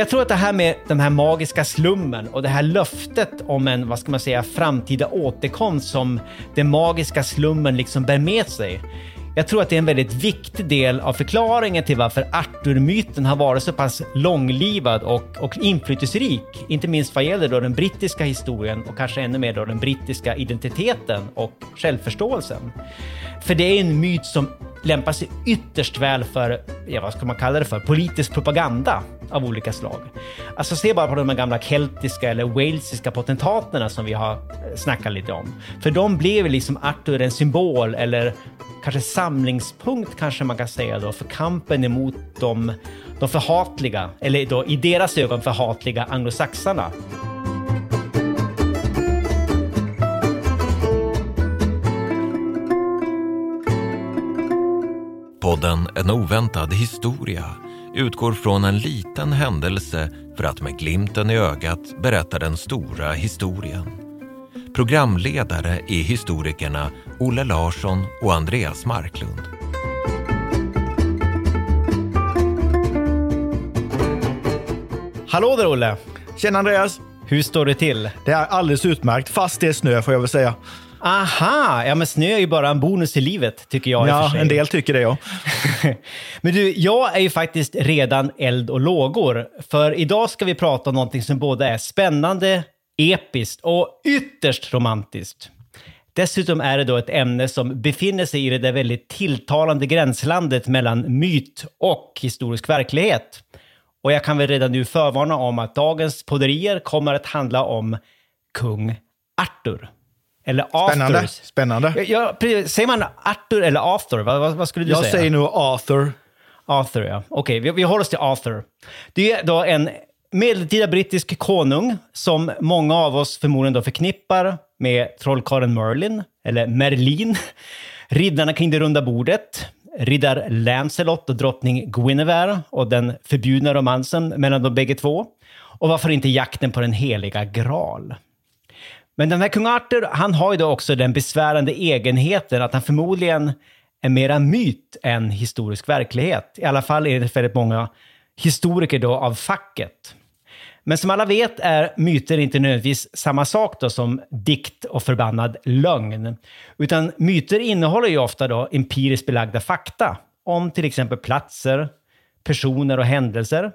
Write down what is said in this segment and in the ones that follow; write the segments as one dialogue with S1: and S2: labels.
S1: Jag tror att det här med den här magiska slummen och det här löftet om en, vad ska man säga, framtida återkomst som den magiska slummen liksom bär med sig. Jag tror att det är en väldigt viktig del av förklaringen till varför Arthur-myten har varit så pass långlivad och, och inflytelserik. Inte minst vad gäller då den brittiska historien och kanske ännu mer då den brittiska identiteten och självförståelsen. För det är en myt som lämpar sig ytterst väl för, ja vad ska man kalla det för, politisk propaganda av olika slag. Alltså se bara på de här gamla keltiska eller walesiska potentaterna som vi har eh, snackat lite om. För de blev liksom Arthur en symbol eller kanske samlingspunkt kanske man kan säga då för kampen emot de, de förhatliga, eller då i deras ögon förhatliga anglosaxarna.
S2: Podden En oväntad historia utgår från en liten händelse för att med glimten i ögat berätta den stora historien. Programledare är historikerna Olle Larsson och Andreas Marklund.
S1: Hallå där Olle!
S3: Tjena Andreas!
S1: Hur står det till?
S3: Det är alldeles utmärkt, fast det är snö får jag väl säga.
S1: Aha, ja men snö är ju bara en bonus i livet tycker jag.
S3: Ja, en del tycker det ja.
S1: Men du, jag är ju faktiskt redan eld och lågor. För idag ska vi prata om någonting som både är spännande, episkt och ytterst romantiskt. Dessutom är det då ett ämne som befinner sig i det där väldigt tilltalande gränslandet mellan myt och historisk verklighet. Och jag kan väl redan nu förvarna om att dagens podderier kommer att handla om kung Arthur. Eller
S3: Spännande. Spännande.
S1: Ja, Ja, säger man Arthur eller Arthur? Vad, vad, vad skulle du
S3: Jag
S1: säga?
S3: säger nog Arthur.
S1: Arthur, ja. Okej, vi, vi håller oss till Arthur. Det är då en medeltida brittisk konung som många av oss förmodligen då förknippar med trollkarlen Merlin, eller Merlin, riddarna kring det runda bordet, riddar Lancelot och drottning Guinevere och den förbjudna romansen mellan de bägge två. Och varför inte jakten på den heliga graal? Men den här kung Arthur, han har ju då också den besvärande egenheten att han förmodligen är mera myt än historisk verklighet. I alla fall är det väldigt många historiker då av facket. Men som alla vet är myter inte nödvändigtvis samma sak då som dikt och förbannad lögn. Utan myter innehåller ju ofta då empiriskt belagda fakta om till exempel platser, personer och händelser.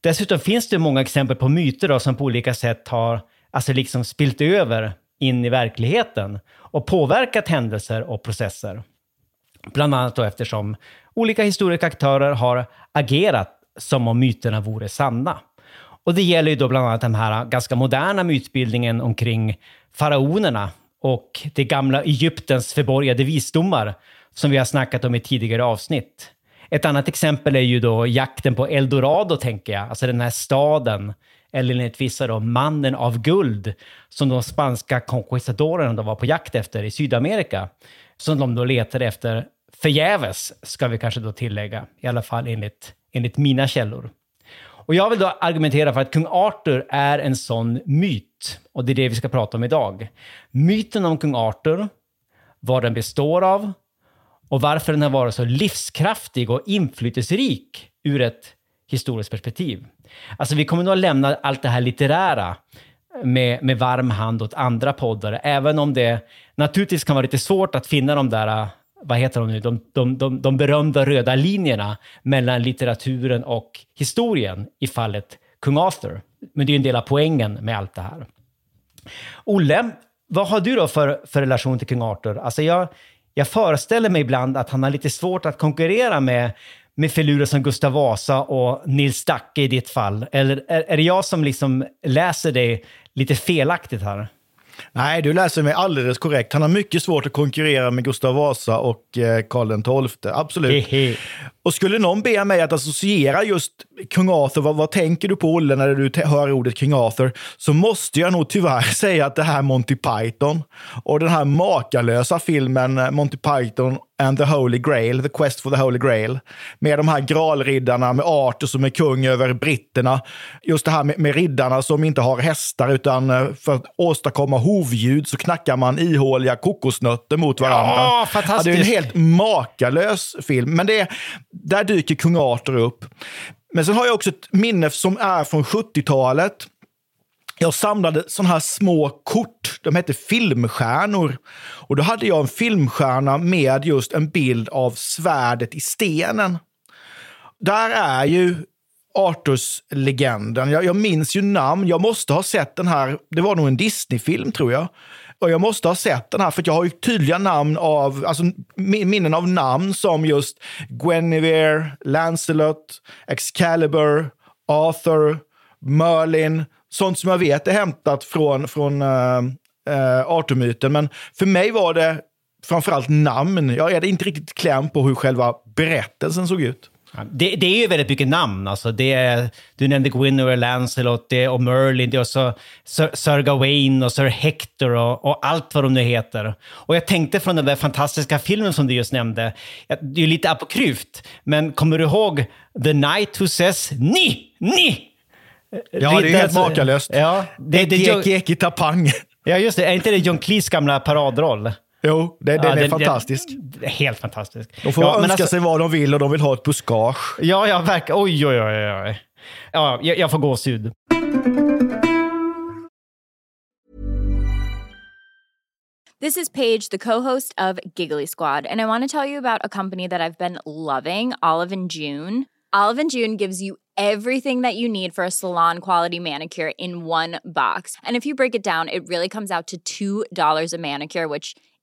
S1: Dessutom finns det många exempel på myter då som på olika sätt har alltså liksom spilt över in i verkligheten och påverkat händelser och processer. Bland annat då eftersom olika historiska aktörer har agerat som om myterna vore sanna. Och det gäller ju då bland annat den här ganska moderna mytbildningen omkring faraonerna och det gamla Egyptens förborgade visdomar som vi har snackat om i tidigare avsnitt. Ett annat exempel är ju då jakten på Eldorado, tänker jag. Alltså den här staden, eller enligt vissa då mannen av guld, som de spanska conquistadorerna då var på jakt efter i Sydamerika. Som de då letade efter förgäves, ska vi kanske då tillägga. I alla fall enligt, enligt mina källor. Och jag vill då argumentera för att kung Arthur är en sån myt. Och det är det vi ska prata om idag. Myten om kung Arthur, vad den består av och varför den har varit så livskraftig och inflytelserik ur ett historiskt perspektiv. Alltså vi kommer nog att lämna allt det här litterära med, med varm hand åt andra poddar, även om det naturligtvis kan vara lite svårt att finna de där, vad heter de nu, de, de, de, de berömda röda linjerna mellan litteraturen och historien i fallet kung Arthur. Men det är ju en del av poängen med allt det här. Olle, vad har du då för, för relation till kung Arthur? Alltså jag, jag föreställer mig ibland att han har lite svårt att konkurrera med, med filurer som Gustav Vasa och Nils Dacke i ditt fall. Eller är, är det jag som liksom läser det lite felaktigt här?
S3: Nej, du läser mig alldeles korrekt. Han har mycket svårt att konkurrera med Gustav Vasa och eh, Karl XII. Absolut.
S1: Hehe.
S3: Och skulle någon be mig att associera just kung Arthur, vad, vad tänker du på Olle när du hör ordet kung Arthur? Så måste jag nog tyvärr säga att det här är Monty Python och den här makalösa filmen eh, Monty Python and the Holy Grail, The Quest for the Holy Grail. Med de här gralriddarna, med Arthur som är kung över britterna. Just det här med, med riddarna som inte har hästar utan eh, för att åstadkomma hovljud så knackar man ihåliga kokosnötter mot varandra.
S1: Ja, fantastiskt.
S3: det är en helt makalös film. Men det är, där dyker kung Arthur upp. Men sen har jag också ett minne som är från 70-talet. Jag samlade sådana här små kort. De hette filmstjärnor. Och då hade jag en filmstjärna med just en bild av svärdet i stenen. Där är ju Arthurs legenden. Jag, jag minns ju namn. Jag måste ha sett den här. Det var nog en Disney-film tror jag. Och jag måste ha sett den här för jag har ju tydliga namn av, alltså minnen av namn som just Guinevere, Lancelot, Excalibur, Arthur, Merlin. Sånt som jag vet är hämtat från, från eh, eh, uh, Arthur-myten. Men för mig var det framförallt namn. Jag hade inte riktigt kläm på hur själva berättelsen såg ut.
S1: Det, det är ju väldigt mycket namn. Alltså det är, du nämnde Guinevere, Lancelot det är, och Merlin, det är också Sir, Sir Gawain och Sir Hector och, och allt vad de nu heter. Och jag tänkte från den där fantastiska filmen som du just nämnde, det är ju lite apokryft, men kommer du ihåg The Knight Who Says Ni, Ni?
S3: Ja, det är helt makalöst.
S1: Ja, det, det, det,
S3: tapang.
S1: ja, just det. Är inte det John Cleese gamla paradroll?
S3: Jo, det, den
S1: Ja,
S3: är fantastisk.
S1: den- helt fantastisk.
S3: De får
S1: ja,
S3: önska
S1: alltså-
S3: sig vad de vill och de vill ha ett buskage.
S1: Ja, ja, verkligen. Oj, oj, oj, oj. Ja, jag, jag får gåshud.
S4: This is Paige, the co-host of Giggly Squad, and I want to tell you about a company that I've been loving, Olive and June. Olive and June gives you everything that you need for a salon quality manicure in one box. And if you break it down, it really comes out to $2 a manicure, which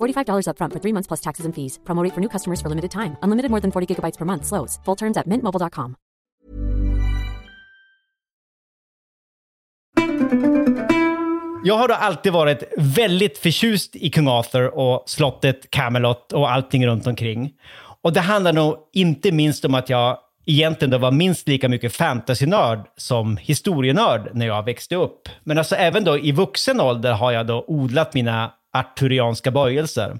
S5: $45 upfront for three months plus taxes and fees. Promo rate for new customers for limited time. Unlimited more than 40 gigabytes per month. Slows. Full terms at mintmobile.com.
S1: Jag har då alltid varit väldigt förtjust i kung Arthur och slottet Camelot och allting runt omkring. Och det handlar nog inte minst om att jag egentligen då var minst lika mycket fantasynörd som historienörd när jag växte upp. Men alltså även då i vuxen ålder har jag då odlat mina arturianska böjelser.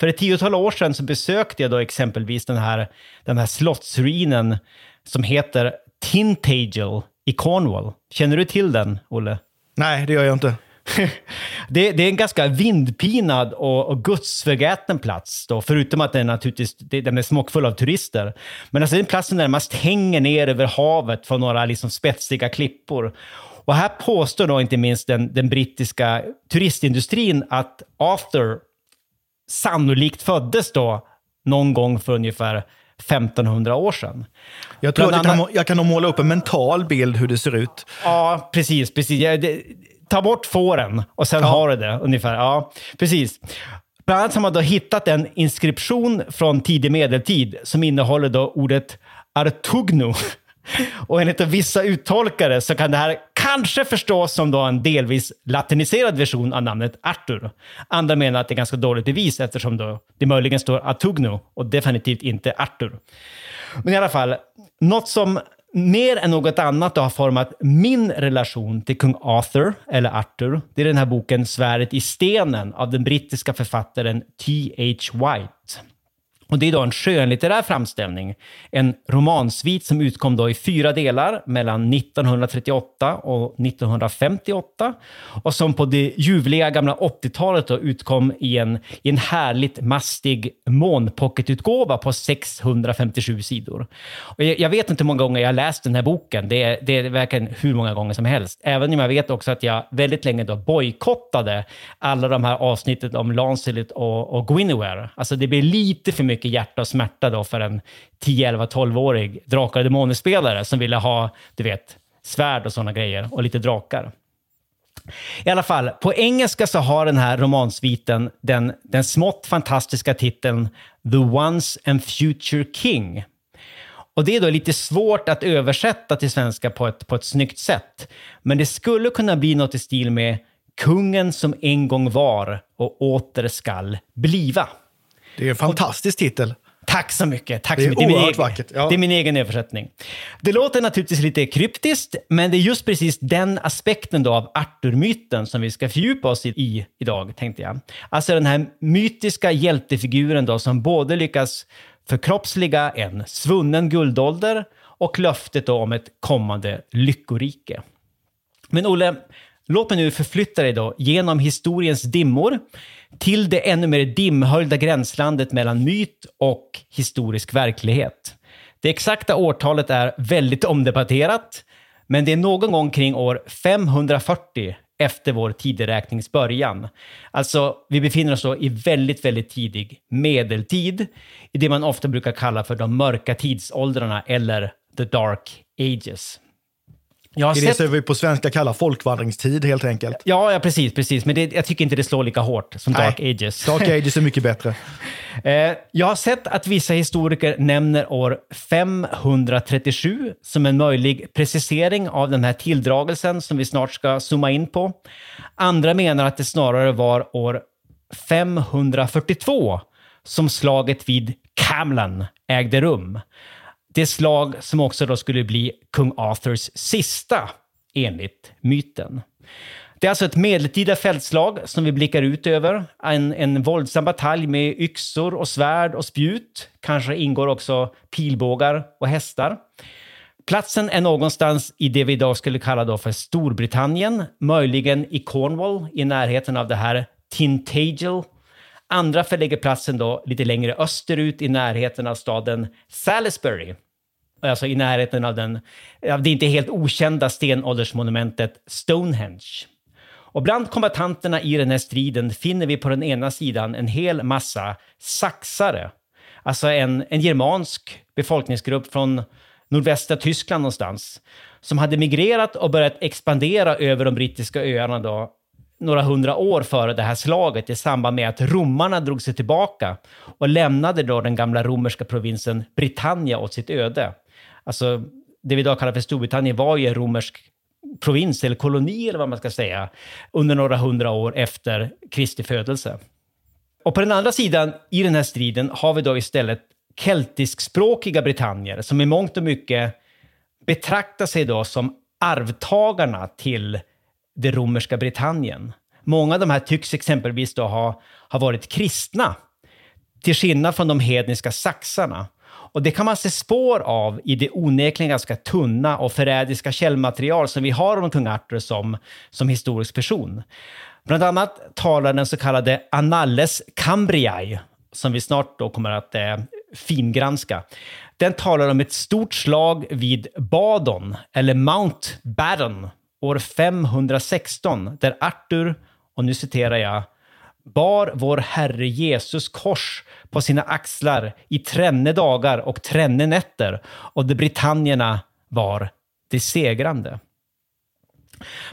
S1: För ett tiotal år sedan så besökte jag då exempelvis den här, den här slottsruinen som heter Tintagel i Cornwall. Känner du till den, Olle?
S3: Nej, det gör jag inte.
S1: det, det är en ganska vindpinad och, och gudsförgäten plats, då, förutom att den naturligtvis det, den är smockfull av turister. Men alltså den platsen närmast hänger ner över havet från några liksom spetsiga klippor. Och här påstår då inte minst den, den brittiska turistindustrin att Arthur sannolikt föddes då någon gång för ungefär 1500 år sedan.
S3: Jag tror att jag kan, jag nog måla upp en mental bild hur det ser ut.
S1: Ja, precis. precis. Ja, det, ta bort fåren och sen har du det ungefär. Ja, precis. Bland annat har man då hittat en inskription från tidig medeltid som innehåller då ordet Artugnu. Och enligt vissa uttolkare så kan det här kanske förstås som då en delvis latiniserad version av namnet Arthur. Andra menar att det är ganska dåligt bevis eftersom då det möjligen står Atugno och definitivt inte Arthur. Men i alla fall, något som mer än något annat har format min relation till kung Arthur, eller Arthur, det är den här boken Svärdet i stenen av den brittiska författaren T.H. White. Och det är då en skönlitterär framställning. En romansvit som utkom då i fyra delar mellan 1938 och 1958 och som på det ljuvliga gamla 80-talet då utkom i en, i en härligt mastig månpocketutgåva på 657 sidor. Och jag, jag vet inte hur många gånger jag har läst den här boken. Det, är- det är verkligen hur många gånger som helst. Även om jag vet också att jag väldigt länge då bojkottade alla de här avsnitten om Lancelot och, och Guinevere. Alltså det blir lite för mycket hjärta och smärta då för en 10, 11, 12-årig Drakar och Demoner-spelare som ville ha, du vet, svärd och sådana grejer och lite drakar. I alla fall, på engelska så har den här romansviten den, den smått fantastiska titeln The Once and Future King. Och det är då lite svårt att översätta till svenska på ett, på ett snyggt sätt. Men det skulle kunna bli något i stil med Kungen som en gång var och åter skall bliva.
S3: Det är en fantastisk titel.
S1: Tack så mycket. Tack
S3: Det är
S1: så mycket. egen,
S3: vackert, ja.
S1: Det är min egen översättning. Det låter naturligtvis lite kryptiskt, men det är just precis den aspekten då av Arthur-myten som vi ska fördjupa oss i, idag, tänkte jag. Alltså den här mytiska hjältefiguren då som både lyckas förkroppsliga en svunnen guldålder och löftet då om ett kommande lyckorike. Men Olle, låt mig nu förflytta dig då genom historiens dimmor till det ännu mer dimhöljda gränslandet mellan myt och historisk verklighet. Det exakta årtalet är väldigt omdebatterat, men det är någon gång kring år 540 efter vår tideräknings början. Alltså, vi befinner oss då i väldigt, väldigt tidig medeltid, i det man ofta brukar kalla för de mörka tidsåldrarna eller the dark ages. Jag har
S3: Det är det
S1: sett-
S3: som vi på svenska kallar folkvandringstid helt enkelt.
S1: Ja, ja precis, precis. Men det, jag tycker inte det slår lika hårt som
S3: Nej.
S1: Dark Ages.
S3: Dark Ages är mycket bättre.
S1: Eh, jag har sett att vissa historiker nämner år 537 som en möjlig precisering av den här tilldragelsen som vi snart ska zooma in på. Andra menar att det snarare var år 542 som slaget vid Camlan ägde rum. Det slag som också då skulle bli kung Arthurs sista, enligt myten. Det är alltså ett medeltida fältslag som vi blickar ut över. En, en våldsam batalj med yxor och svärd och spjut. Kanske ingår också pilbågar och hästar. Platsen är någonstans i det vi idag skulle kalla då för Storbritannien, möjligen i Cornwall i närheten av det här Tintagel. Andra förlägger platsen då lite längre österut i närheten av staden Salisbury. Alltså i närheten av, den, av det inte helt okända stenåldersmonumentet Stonehenge. Och bland kombatanterna i den här striden finner vi på den ena sidan en hel massa saxare. Alltså en, en germansk befolkningsgrupp från nordvästra Tyskland någonstans. Som hade migrerat och börjat expandera över de brittiska öarna då några hundra år före det här slaget i samband med att romarna drog sig tillbaka och lämnade då den gamla romerska provinsen Britannia åt sitt öde. Alltså, det vi idag kallar för Storbritannien var ju en romersk provins eller koloni eller vad man ska säga under några hundra år efter Kristi födelse. Och på den andra sidan i den här striden har vi då istället keltiskspråkiga britannier som i mångt och mycket betraktar sig då som arvtagarna till det romerska Britannien. Många av de här tycks exempelvis då ha, ha varit kristna, till skillnad från de hedniska saxarna. Och det kan man se spår av i det onekligen ganska tunna och förrädiska källmaterial som vi har om kung Arthur som, som historisk person. Bland annat talar den så kallade Annales Cambriae, som vi snart då kommer att eh, fingranska. Den talar om ett stort slag vid Badon, eller Mount Baron år 516, där Arthur, och nu citerar jag, bar vår Herre Jesus kors på sina axlar i tränne dagar och tränne nätter, och de britannierna var de segrande.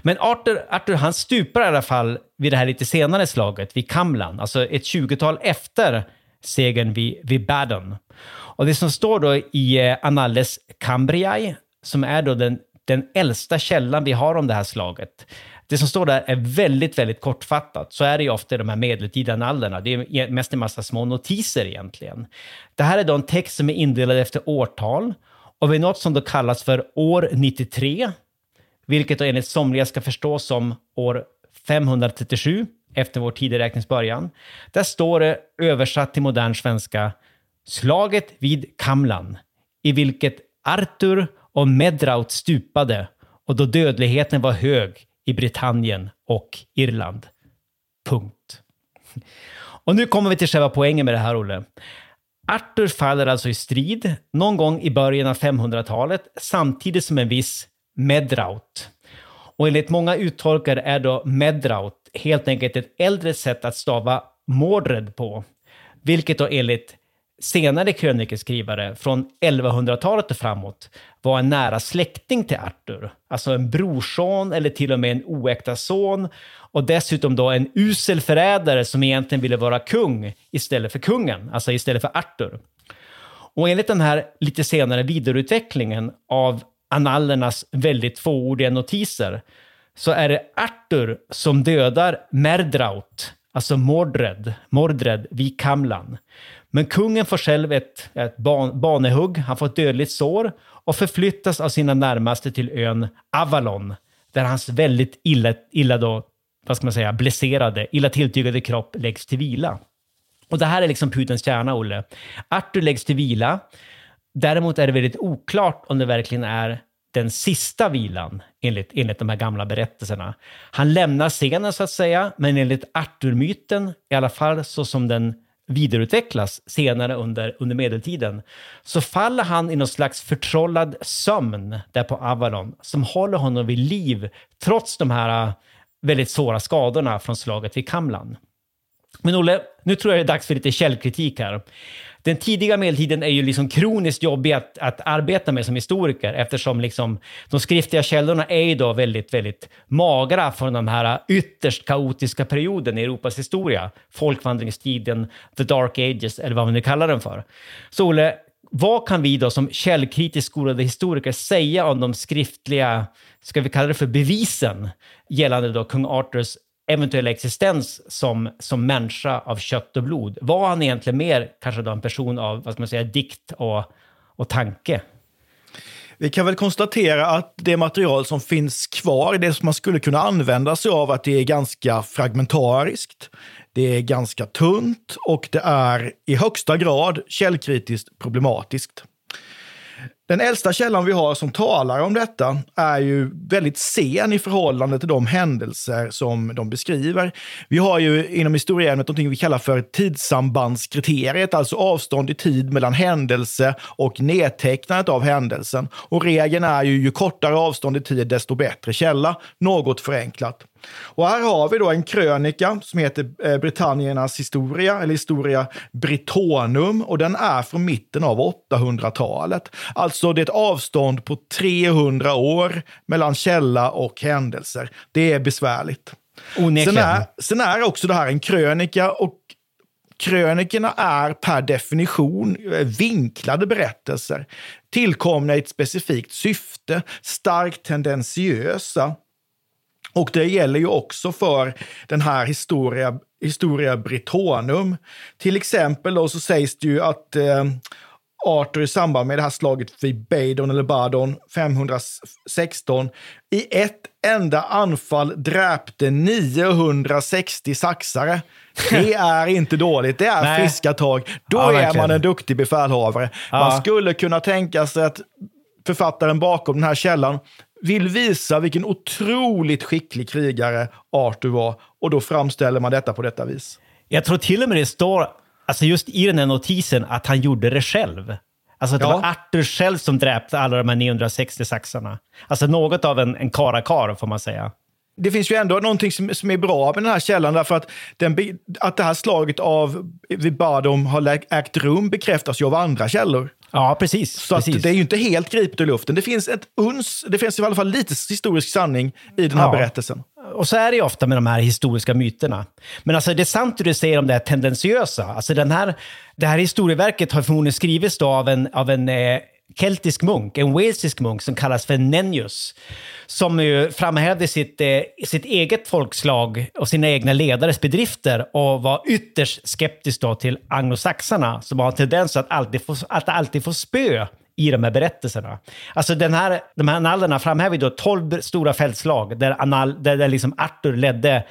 S1: Men Arthur, Arthur han stupar i alla fall vid det här lite senare slaget, vid Kamlan, alltså ett tjugotal efter segern vid, vid Baden. Och det som står då i eh, Annales Cambriae, som är då den, den äldsta källan vi har om det här slaget, det som står där är väldigt, väldigt kortfattat. Så är det ju ofta i de här medeltida nallerna. Det är mest en massa små notiser egentligen. Det här är då en text som är indelad efter årtal och vid något som då kallas för år 93, vilket då enligt somliga ska förstås som år 537 efter vår tideräknings början. Där står det översatt till modern svenska Slaget vid Kamlan, i vilket Arthur och Medraut stupade och då dödligheten var hög i Britannien och Irland. Punkt. Och nu kommer vi till själva poängen med det här, Olle. Arthur faller alltså i strid någon gång i början av 500-talet samtidigt som en viss Medraut. Och enligt många uttolkare är då Medraut helt enkelt ett äldre sätt att stava Mordred på, vilket då enligt senare krönikeskrivare från 1100-talet och framåt var en nära släkting till Arthur. Alltså en brorson eller till och med en oäkta son. Och dessutom då en usel förrädare som egentligen ville vara kung istället för kungen, alltså istället för Arthur. Och enligt den här lite senare vidareutvecklingen av annallernas väldigt fåordiga notiser så är det Arthur som dödar Merdraut, alltså Mordred, Mordred vid Kamlan. Men kungen får själv ett, ett ban, banehugg, han får ett dödligt sår och förflyttas av sina närmaste till ön Avalon, där hans väldigt illa, illa då, vad ska man säga, blesserade, illa tilltygade kropp läggs till vila. Och det här är liksom pudens kärna, Olle. Arthur läggs till vila. Däremot är det väldigt oklart om det verkligen är den sista vilan, enligt, enligt de här gamla berättelserna. Han lämnar scenen så att säga, men enligt Arthur-myten, i alla fall så som den vidareutvecklas senare under, under medeltiden, så faller han i någon slags förtrollad sömn där på Avalon, som håller honom vid liv trots de här äh, väldigt svåra skadorna från slaget vid Kamlan. Men Olle, nu tror jag det är dags för lite källkritik här. Den tidiga medeltiden är ju liksom kroniskt jobbig att, att arbeta med som historiker eftersom liksom de skriftliga källorna är ju då väldigt, väldigt magra från den här ytterst kaotiska perioden i Europas historia. Folkvandringstiden, the dark ages eller vad man nu kallar den för. Så Olle, vad kan vi då som källkritiskt skolade historiker säga om de skriftliga, ska vi kalla det för bevisen, gällande då kung Arthurs eventuella existens som, som människa av kött och blod. Var han egentligen mer kanske då en person av vad ska man säga, dikt och, och tanke?
S3: Vi kan väl konstatera att det material som finns kvar, det som man skulle kunna använda sig av, att det är ganska fragmentariskt. Det är ganska tunt och det är i högsta grad källkritiskt problematiskt. Den äldsta källan vi har som talar om detta är ju väldigt sen i förhållande till de händelser som de beskriver. Vi har ju inom historieämnet något vi kallar för tidssambandskriteriet, alltså avstånd i tid mellan händelse och nedtecknandet av händelsen. Och regeln är ju ju kortare avstånd i tid, desto bättre källa, något förenklat. Och här har vi då en krönika som heter eh, Britanniernas historia, eller Historia Britonum, och den är från mitten av 800-talet. Alltså det är ett avstånd på 300 år mellan källa och händelser. Det är besvärligt. Sen är, sen är också det här en krönika och krönikerna är per definition eh, vinklade berättelser, tillkomna i ett specifikt syfte, starkt tendentiösa och det gäller ju också för den här historia, historia Britonum. Till exempel då så sägs det ju att eh, Arthur i samband med det här slaget vid Badon eller Badon 516 i ett enda anfall dräpte 960 saxare. Det är inte dåligt. Det är Nej. friska tag. Då ja, är man en duktig befälhavare. Ja. Man skulle kunna tänka sig att författaren bakom den här källan vill visa vilken otroligt skicklig krigare Arthur var och då framställer man detta på detta vis.
S1: Jag tror till och med det står, alltså just i den här notisen, att han gjorde det själv. Alltså att det ja. var Arthur själv som dräpte alla de här 960 saxarna. Alltså något av en, en karakar får man säga.
S3: Det finns ju ändå någonting som, som är bra med den här källan, därför att, den, att det här slaget av vid Badom har ägt rum bekräftas ju av andra källor.
S1: Ja, precis.
S3: Så att
S1: precis.
S3: det är ju inte helt gripet ur luften. Det finns ett uns, det finns i alla fall lite historisk sanning i den här
S1: Ja.
S3: berättelsen.
S1: Och så är det ju ofta med de här historiska myterna. Men alltså det är sant det du säger om det här tendensiösa. Alltså den här, det här historieverket har förmodligen skrivits av en, av en eh, keltisk munk, en walesisk munk som kallas för Nennius. Som ju framhävde sitt, eh, sitt eget folkslag och sina egna ledares bedrifter och var ytterst skeptisk då till anglosaxarna som har en tendens att alltid få, att alltid få spö i de här berättelserna. Alltså den här, de här annallerna framhäver ju då tolv stora fältslag där, anal, där, där liksom Arthur ledde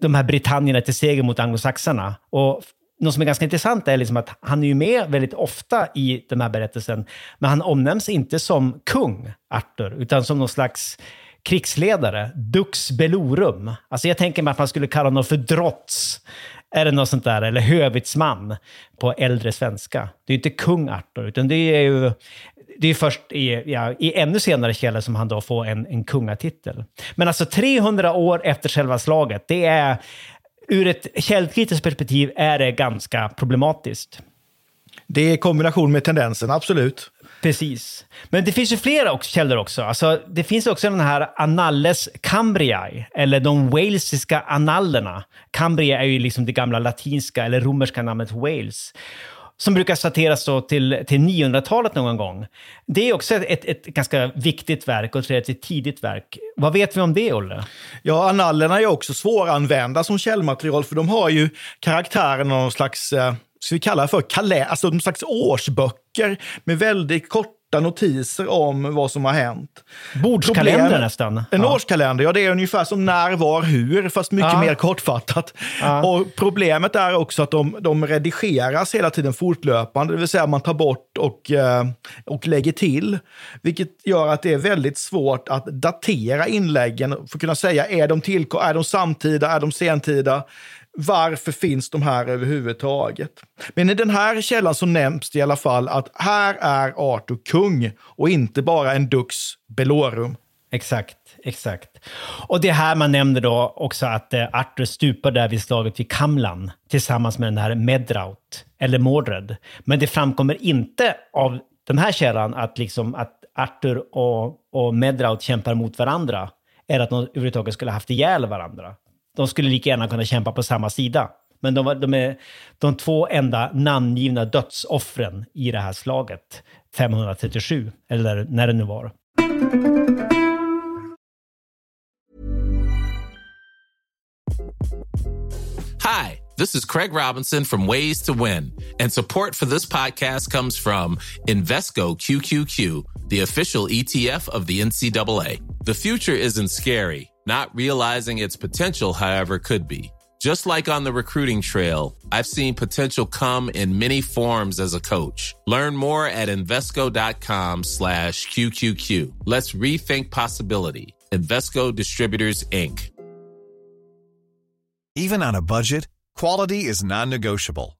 S1: de här britannierna till seger mot anglosaxarna. Och något som är ganska intressant är liksom att han är ju med väldigt ofta i den här berättelsen, men han omnämns inte som kung, Arthur, utan som någon slags krigsledare, Dux Bellorum. Alltså jag tänker mig att man skulle kalla honom för Drotts, är det något sånt där, eller hövitsman på äldre svenska. Det är ju inte kung Arthur, utan det är ju det är först i, ja, i ännu senare källor som han då får en, en kungatitel. Men alltså 300 år efter själva slaget, det är ur ett källkritiskt perspektiv är det ganska problematiskt.
S3: Det är i kombination med tendensen, absolut.
S1: Precis. Men det finns ju flera också, källor också. Alltså, det finns också den här Annales Cambriae, eller de walesiska annallerna. Cambria är ju liksom det gamla latinska eller romerska namnet Wales. Som brukar dateras då till, till 900-talet någon gång. Det är också ett, ett, ganska viktigt verk och ett relativt tidigt verk. Vad vet vi om det, Olle?
S3: Ja, annallerna är också svåranvända som källmaterial, för de har ju karaktären av någon slags, eh, ska vi kalla det för, kalä, alltså någon slags årsböcker med väldigt korta notiser om vad som har hänt.
S1: Bordskalender
S3: Problem-
S1: nästan.
S3: En
S1: Ja.
S3: årskalender, ja det är ungefär som när, var, hur, fast mycket
S1: Ja.
S3: mer kortfattat. Och problemet är också att de, de redigeras hela tiden fortlöpande, det vill säga man tar bort och, eh, och lägger till. Vilket gör att det är väldigt svårt att datera inläggen för att kunna säga, är de, tillko- är de samtida, är de sentida? Varför finns de här överhuvudtaget? Men i den här källan så nämns det i alla fall att här är Arthur kung och inte bara en dux Belorum.
S1: Exakt, exakt. Och det är här man nämner då också att eh, Arthur stupar där vid slaget vid Kamlan tillsammans med den här Medraut, eller Mordred. Men det framkommer inte av den här källan att, liksom, att Arthur och, och Medraut kämpar mot varandra. Eller att de överhuvudtaget skulle ha haft ihjäl varandra. De skulle lika gärna kunna kämpa på samma sida. Men de, var, de är de två enda namngivna dödsoffren i det här slaget. 537, eller när det nu var.
S6: Hi, this is Craig Robinson from Ways to Win, and support for this podcast comes from Invesco QQQ, the official ETF of the NCAA. The future isn't scary, not realizing its potential, however, could be. Just like on the recruiting trail, I've seen potential come in many forms as a coach. Learn more at Invesco.com slash QQQ. Let's rethink possibility. Invesco Distributors, Inc.
S7: Even on a budget, quality is non-negotiable.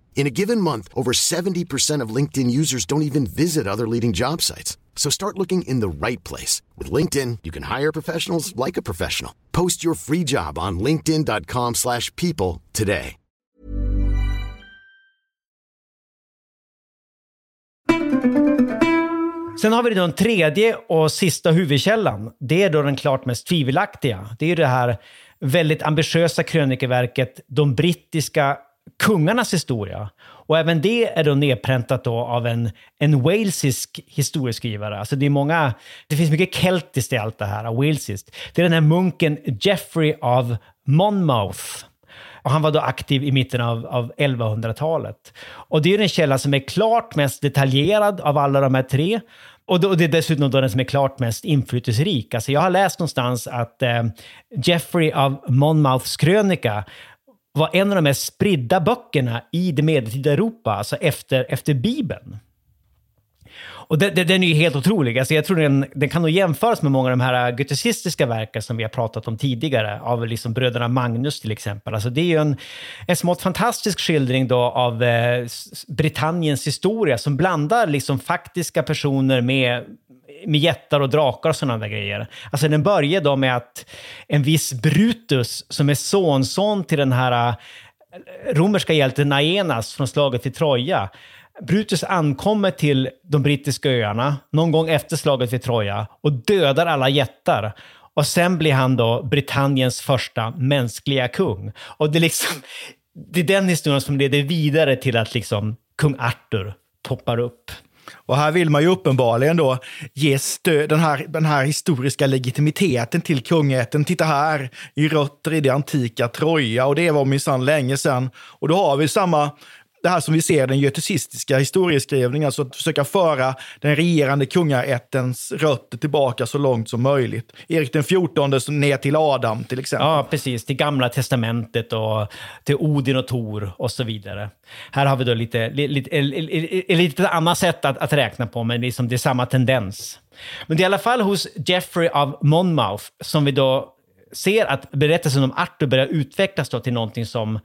S8: In a given month, over 70% of LinkedIn users don't even visit other leading job sites. So start looking in the right place. With LinkedIn, you can hire professionals like a professional. Post your free job on linkedin.com slash people today.
S1: Sen har vi den tredje och sista huvudkällan. Det är då den klart mest tvivelaktiga. Det är ju det här väldigt ambitiösa krönikeverket De brittiska kungarnas historia. Och även det är då nedpräntat då av en, en walesisk historieskrivare. Alltså det är många, det finns mycket keltiskt i allt det här, walesiskt. Det är den här munken Geoffrey av Monmouth. Och han var då aktiv i mitten av, av 1100-talet. Och det är den källa som är klart mest detaljerad av alla de här tre. Och, då, och det är dessutom då den som är klart mest inflytelserik. Alltså jag har läst någonstans att eh, Geoffrey av Monmouths krönika var en av de mest spridda böckerna i det medeltida Europa, alltså efter, efter Bibeln. Och den, den är ju helt otrolig. Alltså jag tror den, den kan nog jämföras med många av de här göticistiska verken som vi har pratat om tidigare, av liksom bröderna Magnus till exempel. Alltså det är ju en, en smått fantastisk skildring då av eh, Britanniens historia som blandar liksom faktiska personer med med jättar och drakar och sådana där grejer. Alltså den börjar då med att en viss Brutus, som är sonson till den här äh, romerska hjälten Aenas från slaget vid Troja, Brutus ankommer till de brittiska öarna någon gång efter slaget vid Troja och dödar alla jättar. Och sen blir han då Britanniens första mänskliga kung. Och det är liksom, det är den historien som leder vidare till att liksom kung Arthur poppar upp.
S3: Och här vill man ju uppenbarligen då ge stöd, den här, den här historiska legitimiteten till kungaätten. Titta här, i rötter i det antika Troja och det var minsann länge sedan. Och då har vi samma det här som vi ser den göticistiska historieskrivningen, alltså att försöka föra den regerande kungaättens rötter tillbaka så långt som möjligt. Erik den XIV ner till Adam till exempel.
S1: Ja, precis. Till Gamla Testamentet och till Odin och Tor och så vidare. Här har vi då lite, lite, lite, lite annat sätt att, att räkna på, men liksom det är samma tendens. Men det är i alla fall hos Geoffrey av Monmouth som vi då ser att berättelsen om Arthur börjar utvecklas då till någonting som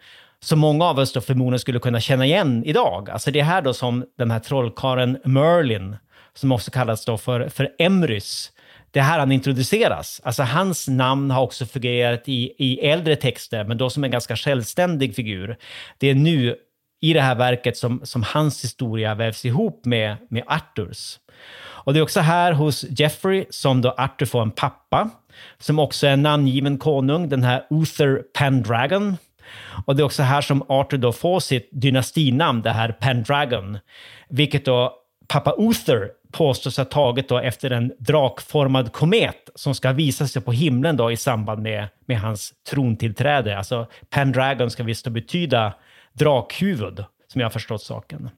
S1: som många av oss då förmodligen skulle kunna känna igen idag. Alltså det är här då som den här trollkaren Merlin, som också kallas då för, för Emrys, det är här han introduceras. Alltså hans namn har också figurerat i, i äldre texter, men då som en ganska självständig figur. Det är nu i det här verket som, som hans historia vävs ihop med, med Arthurs. Och det är också här hos Jeffrey som då Arthur får en pappa, som också är en namngiven konung, den här Uther Pendragon, och det är också här som Arthur då får sitt dynastinamn, det här Pendragon, vilket då pappa Uther påstås ha tagit då efter en drakformad komet som ska visa sig på himlen då i samband med, med hans trontillträde. Alltså Pendragon ska visst betyda drakhuvud, som jag har förstått saken.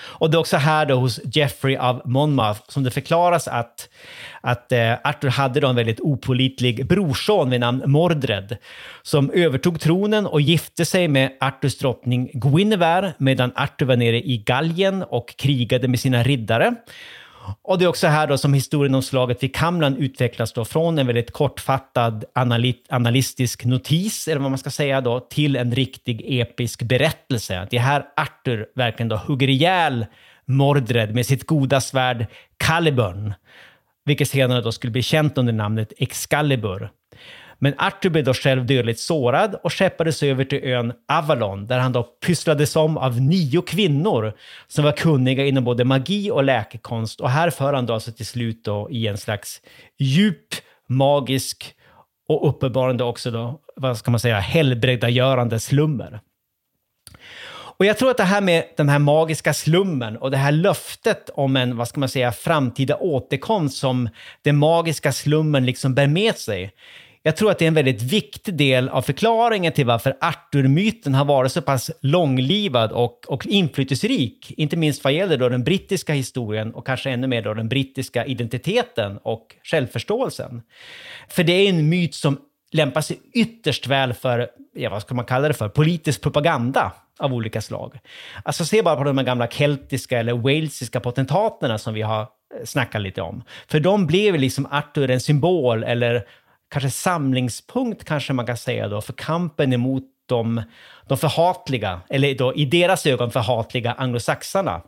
S1: Och det är också här då hos Jeffrey av Monmouth som det förklaras att, att eh, Arthur hade då en väldigt opolitlig brorson vid namn Mordred som övertog tronen och gifte sig med Arthurs drottning Guinevere medan Arthur var nere i Gallien och krigade med sina riddare. Och det är också här då som historien om slaget vid Kamlan utvecklas då från en väldigt kortfattad analit, analystisk notis, eller vad man ska säga då, till en riktig episk berättelse. Det är här Arthur verkligen då hugger ihjäl Mordred med sitt goda svärd Caliburn, vilket senare då skulle bli känt under namnet Excalibur. Men Arthur blev då själv dödligt sårad och skeppades över till ön Avalon där han då pysslades om av nio kvinnor som var kunniga inom både magi och läkekonst. Och här för han då alltså till slut då i en slags djup magisk och uppenbarande också då, vad ska man säga, helbrägdagörande slummer. Och jag tror att det här med den här magiska slummen och det här löftet om en, vad ska man säga, framtida återkomst som den magiska slummen liksom bär med sig jag tror att det är en väldigt viktig del av förklaringen till varför Arthur-myten har varit så pass långlivad och, och inflytelserik. Inte minst vad gäller då den brittiska historien och kanske ännu mer då den brittiska identiteten och självförståelsen. För det är en myt som lämpar sig ytterst väl för, ja, vad ska man kalla det för, politisk propaganda av olika slag. Alltså se bara på de här gamla keltiska eller walesiska potentaterna som vi har eh, snackat lite om. För de blev liksom Arthur en symbol eller kanske samlingspunkt kanske man kan säga då för kampen emot de, de förhatliga, eller då i deras ögon förhatliga anglosaxarna.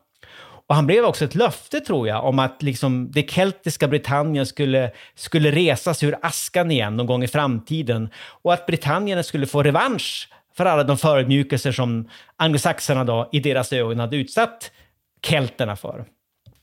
S1: Och han blev också ett löfte, tror jag, om att liksom det keltiska Britannien skulle, skulle resas ur askan igen någon gång i framtiden och att britannierna skulle få revansch för alla de förödmjukelser som anglosaxarna då i deras ögon hade utsatt kelterna för.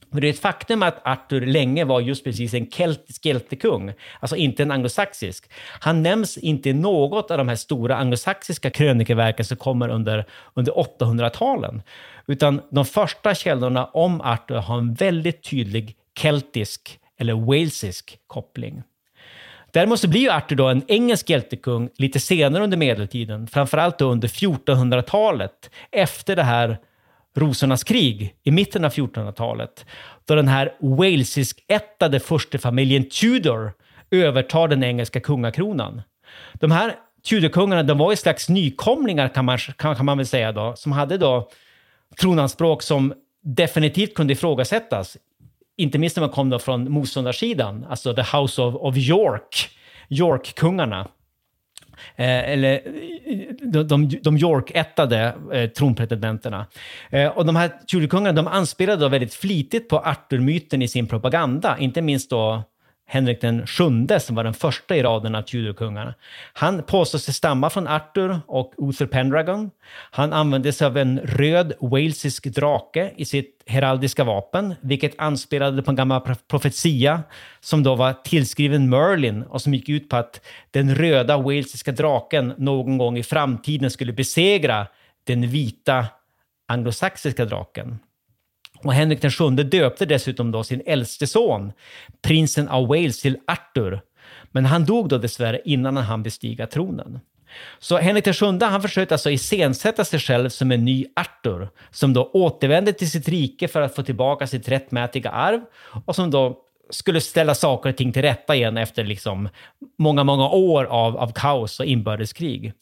S1: Men det är ett faktum att Arthur länge var just precis en keltisk hjältekung, alltså inte en anglosaxisk. Han nämns inte i något av de här stora anglosaxiska krönikeverken som kommer under, under 800-talen. Utan de första källorna om Arthur har en väldigt tydlig keltisk eller walesisk koppling. Däremot så blir ju Arthur då en engelsk hjältekung lite senare under medeltiden, framförallt då under 1400-talet, efter det här Rosornas krig i mitten av 1400-talet, då den här walesisk-ättade furstefamiljen Tudor övertar den engelska kungakronan. De här Tudorkungarna, de var ju slags nykomlingar kan man, kan, kan man väl säga då, som hade då tronanspråk som definitivt kunde ifrågasättas. Inte minst när man kom då från motståndarsidan, alltså the House of, of York, York-kungarna. Eh, eller eh, de, de, de York-ättade eh, tronpretendenterna. Eh, och de här Tudorkungarna de anspelade då väldigt flitigt på Arthur-myten i sin propaganda, inte minst då Henrik den sjunde, som var den första i raden av Tudorkungarna. Han påstår sig stamma från Arthur och Uther Pendragon. Han använde sig av en röd walesisk drake i sitt heraldiska vapen, vilket anspelade på en gammal profetia som då var tillskriven Merlin och som gick ut på att den röda walesiska draken någon gång i framtiden skulle besegra den vita anglosaxiska draken. Och Henrik VII döpte dessutom då sin äldste son, prinsen av Wales, till Arthur. Men han dog då dessvärre innan han bestiga tronen. Så Henrik VII han försökte alltså iscensätta sig själv som en ny Arthur, som då återvände till sitt rike för att få tillbaka sitt rättmätiga arv och som då skulle ställa saker och ting till rätta igen efter liksom många, många år av, av kaos och inbördeskrig.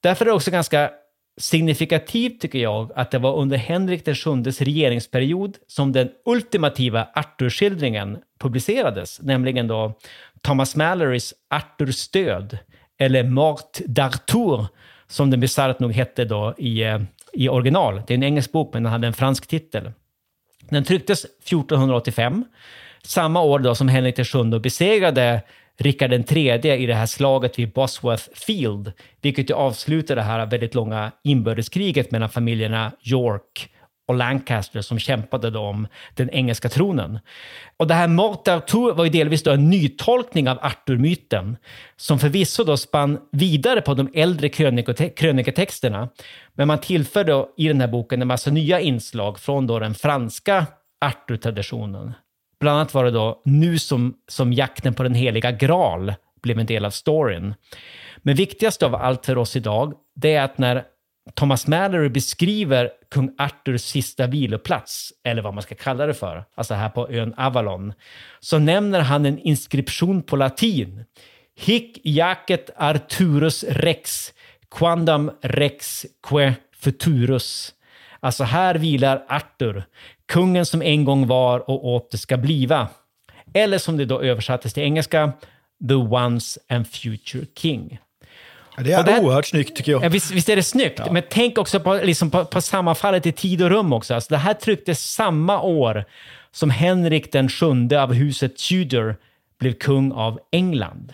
S1: Därför är det också ganska signifikativt tycker jag att det var under Henrik den sjundes regeringsperiod som den ultimativa Arthur-skildringen publicerades, nämligen då Thomas Mallorys Arthurs död, eller Mort d'Arthur, som den bisarrt nog hette då i, eh, i original. Det är en engelsk bok, men den hade en fransk titel. Den trycktes 1485, samma år då som Henrik den sjunde besegrade Rickard III i det här slaget vid Bosworth Field, vilket ju avslutar det här väldigt långa inbördeskriget mellan familjerna York och Lancaster som kämpade då om den engelska tronen. Och det här Mort d'Arthur var ju delvis då en nytolkning av Arthur-myten som förvisso då spann vidare på de äldre krönikotexterna. Men man tillförde i den här boken en massa nya inslag från då den franska Arthur-traditionen. Bland annat var det då nu som, som jakten på den heliga graal blev en del av storyn. Men viktigast av allt för oss idag, det är att när Thomas Mallory beskriver kung Arthurs sista viloplats, eller vad man ska kalla det för, alltså här på ön Avalon, så nämner han en inskription på latin. Hic jacet Arturus rex, quandam rex que futurus. Alltså här vilar Arthur, kungen som en gång var och åter ska bliva. Eller som det då översattes till engelska, the once and future king.
S3: Ja, det är det, oerhört snyggt tycker jag.
S1: Ja, visst, visst, är det snyggt, ja. men tänk också på, liksom på, på sammanfallet i tid och rum också. Alltså, det här trycktes samma år som Henrik den sjunde av huset Tudor blev kung av England.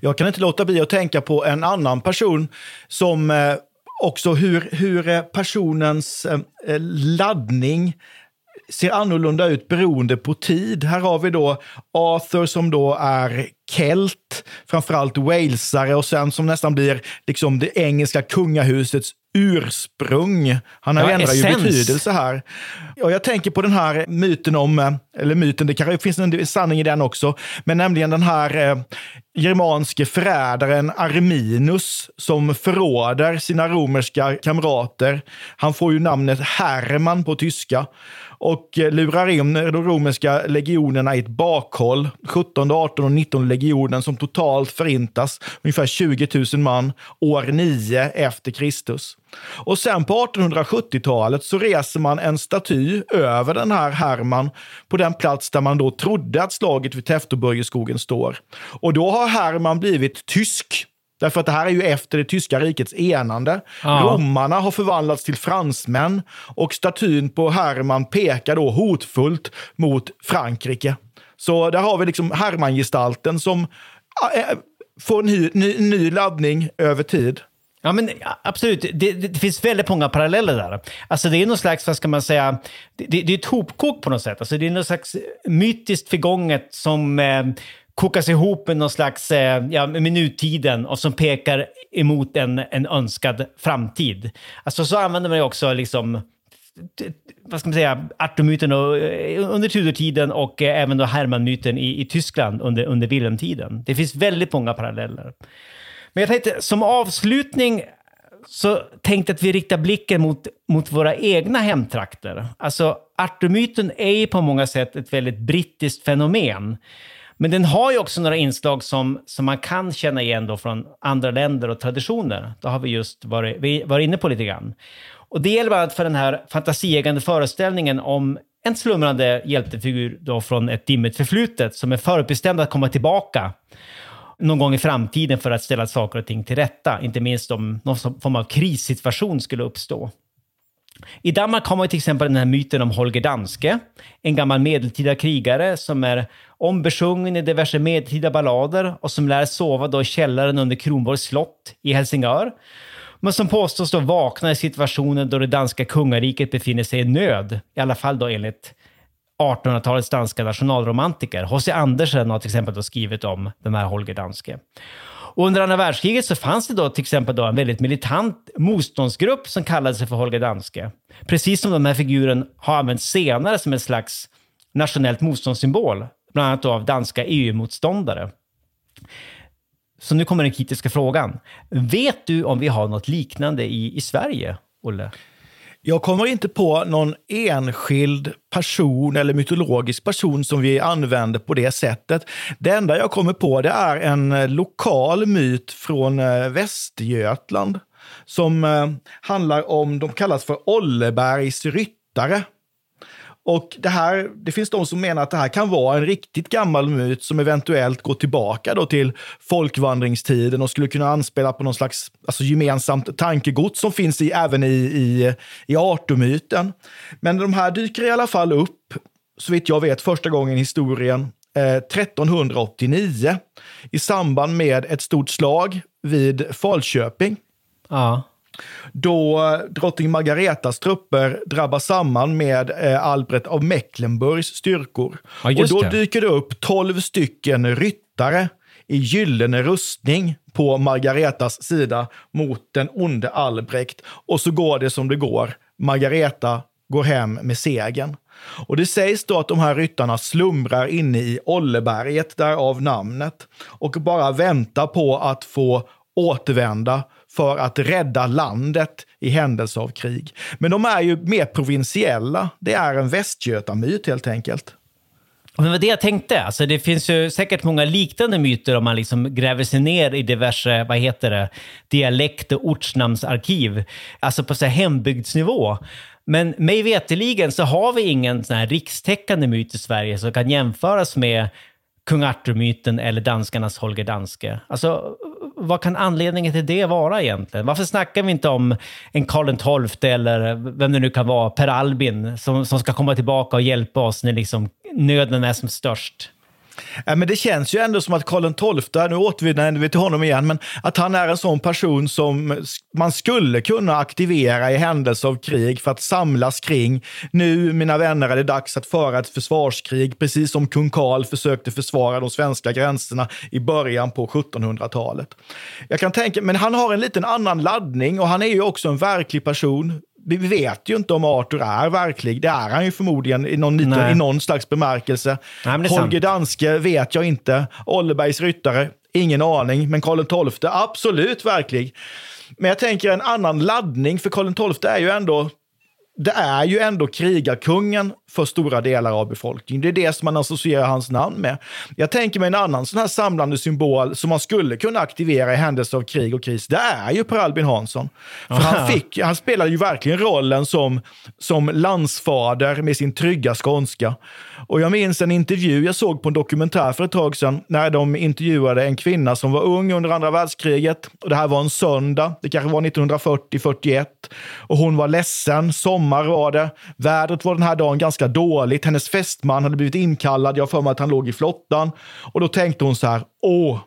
S3: Jag kan inte låta bli att tänka på en annan person som eh, också hur, hur eh, personens eh, laddning ser annorlunda ut beroende på tid. Här har vi då Arthur som då är kelt, framförallt walesare och sen som nästan blir liksom det engelska kungahusets ursprung. Han ja, ändrar ju betydelse här. Och jag tänker på den här myten om, eller myten, det kanske finns en sanning i den också, men nämligen den här eh, germanske förrädaren Arminus som förråder sina romerska kamrater. Han får ju namnet Herman på tyska och lurar in de romerska legionerna i ett bakhåll. 17, 18 och 19 legionen som totalt förintas, ungefär 20 000 man, år 9 efter Kristus. Och sen på 1870-talet så reser man en staty över den här Herman på den plats där man då trodde att slaget vid Täftoburgerskogen står. Och då har Herman blivit tysk Därför att det här är ju efter det tyska rikets enande. Ja. Romarna har förvandlats till fransmän och statyn på Herman pekar då hotfullt mot Frankrike. Så där har vi liksom Herman-gestalten som äh, får en ny, ny, ny laddning över tid.
S1: Ja, men absolut. Det, det, det finns väldigt många paralleller där. Alltså det är någon slags, vad ska man säga, det, det är ett hopkok på något sätt. Alltså det är någon slags eh, mytiskt förgånget som eh, kokas ihop med någon slags, eh, ja, med nutiden och som pekar emot en, en önskad framtid. Alltså så använder man ju också liksom vad ska man säga, Arthur-myten eh, under Tudor-tiden och eh, även då Hermann-myten i, i Tyskland under, under Wilhelm-tiden. Det finns väldigt många paralleller. Men jag tänkte, som avslutning så tänkte jag att vi riktar blicken mot, mot våra egna hemtrakter. Alltså, Arthur-myten är ju på många sätt ett väldigt brittiskt fenomen. Men den har ju också några inslag som, som man kan känna igen då från andra länder och traditioner. Det har vi just varit, vi varit inne på lite grann. Och det gäller bland annat för den här fantasieggande föreställningen om en slumrande hjältefigur då från ett dimmigt förflutet som är förutbestämd att komma tillbaka någon gång i framtiden för att ställa saker och ting till rätta. Inte minst om någon form av krissituation skulle uppstå. I Danmark har man till exempel den här myten om Holger Danske, en gammal medeltida krigare som är ombesjungen i diverse medeltida ballader och som lär sova då i källaren under Kronborgs slott i Helsingör. Men som påstås då vakna i situationer då det danska kungariket befinner sig i nöd, i alla fall då enligt 1800-talets danska nationalromantiker. H.C. Andersen har till exempel då skrivit om den här Holger Danske. Och under andra världskriget så fanns det då till exempel då en väldigt militant motståndsgrupp som kallade sig för Holger Danske. Precis som de här figuren har använts senare som en slags nationellt motståndssymbol, bland annat då av danska EU-motståndare. Så nu kommer den kritiska frågan. Vet du om vi har något liknande i, i Sverige, Olle?
S3: Jag kommer inte på någon enskild person eller mytologisk person som vi använder på det sättet. Det enda jag kommer på det är en eh, lokal myt från eh, Västergötland som eh, handlar om, de kallas för Ollebergs ryttare. Och det, här, det finns de som menar att det här kan vara en riktigt gammal myt som eventuellt går tillbaka då till folkvandringstiden och skulle kunna anspela på någon slags alltså gemensamt tankegods som finns i, även i, i, i Artomyten. Men de här dyker i alla fall upp, så vitt jag vet, första gången i historien eh, 1389 i samband med ett stort slag vid Falköping
S1: Ja
S3: då drottning Margaretas trupper drabbar samman med eh, Albert av Mecklenburgs styrkor.
S1: Ja,
S3: och då
S1: det.
S3: dyker det upp tolv stycken ryttare i gyllene rustning på Margaretas sida mot den onde Albrecht. Och så går det som det går. Margareta går hem med segern. Och det sägs då att de här ryttarna slumrar inne i Olleberget, därav namnet, och bara väntar på att få återvända för att rädda landet i händelse av krig. Men de är ju mer provinsiella. Det är en västgötamyt helt enkelt.
S1: Det var det jag tänkte. Alltså, det finns ju säkert många liknande myter om man liksom gräver sig ner i diverse, vad heter det, dialekt och ortsnamnsarkiv. Alltså på så här hembygdsnivå. Men mig veteligen så har vi ingen sån här rikstäckande myt i Sverige som kan jämföras med kung Arthur-myten eller danskarnas Holger Danske. Alltså, vad kan anledningen till det vara egentligen? Varför snackar vi inte om en Karl XII eller vem det nu kan vara, Per Albin, som, som ska komma tillbaka och hjälpa oss när liksom nöden är som störst?
S3: Ja, men det känns ju ändå som att Karl XII, nu återvänder vi till honom igen, men att han är en sån person som man skulle kunna aktivera i händelse av krig för att samlas kring. Nu, mina vänner, är det dags att föra ett försvarskrig, precis som kung Karl försökte försvara de svenska gränserna i början på 1700-talet. Jag kan tänka, men han har en liten annan laddning och han är ju också en verklig person vi vet ju inte om Arthur är verklig. Det är han ju förmodligen i någon, liten, i någon slags bemärkelse.
S1: Nej,
S3: Holger. Danske vet jag inte. Ollebergs ryttare, ingen aning. Men Karl XII, absolut verklig. Men jag tänker en annan laddning, för Karl XII är ju ändå det är ju ändå krigarkungen för stora delar av befolkningen. Det är det som man associerar hans namn med. Jag tänker mig en annan sån här samlande symbol som man skulle kunna aktivera i händelse av krig och kris. Det är ju Per Albin Hansson. För han, fick, han spelade ju verkligen rollen som, som landsfader med sin trygga skånska. Och jag minns en intervju jag såg på en dokumentär för ett tag sedan när de intervjuade en kvinna som var ung under andra världskriget. Och det här var en söndag, det kanske var 1940-41. Och hon var ledsen, sommar var det. Vädret var den här dagen ganska dåligt. Hennes fästman hade blivit inkallad, jag för mig att han låg i flottan. Och då tänkte hon så här, åh,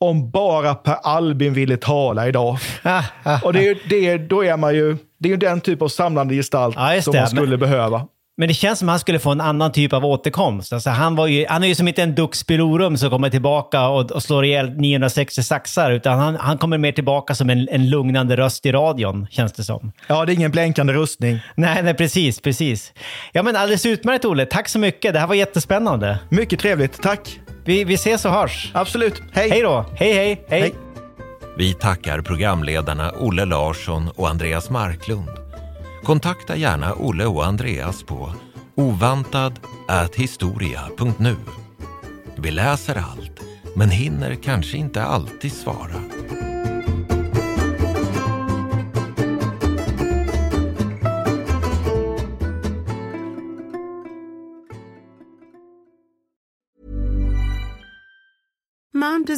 S3: om bara Per Albin ville tala idag. och det, är- det, då är man ju, det är ju den typ av samlande gestalt
S1: Ja,
S3: som man skulle
S1: Men-
S3: behöva.
S1: Men det känns som att han skulle få en annan typ av återkomst. Alltså han, var ju, han är ju som inte en Dux Pilorum som kommer tillbaka och, och slår ihjäl 960 saxar, utan han, han kommer mer tillbaka som en, en lugnande röst i radion, känns det som.
S3: Ja, det är ingen blänkande rustning.
S1: Nej, nej, precis, precis. Ja, men alldeles utmärkt, Olle. Tack så mycket. Det här var jättespännande.
S3: Mycket trevligt, tack.
S1: Vi, vi ses och hörs.
S3: Absolut. Hej.
S1: Hej då. Hej, hej. Hej.
S3: Hej.
S2: Vi tackar programledarna Olle Larsson och Andreas Marklund. Kontakta gärna Olle och Andreas på ovantad@historia.nu. Vi läser allt, men hinner kanske inte alltid svara.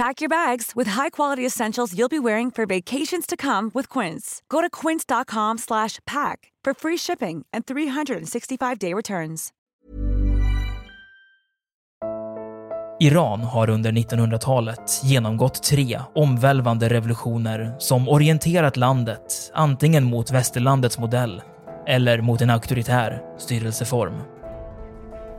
S9: Pack your bags with high-quality essentials you'll be wearing for vacations to come with Quince. Go to quince.com slash pack for free shipping and 365-day returns.
S10: Iran har under 1900-talet genomgått tre omvälvande revolutioner som orienterat landet antingen mot västerlandets modell eller mot en auktoritär styrelseform.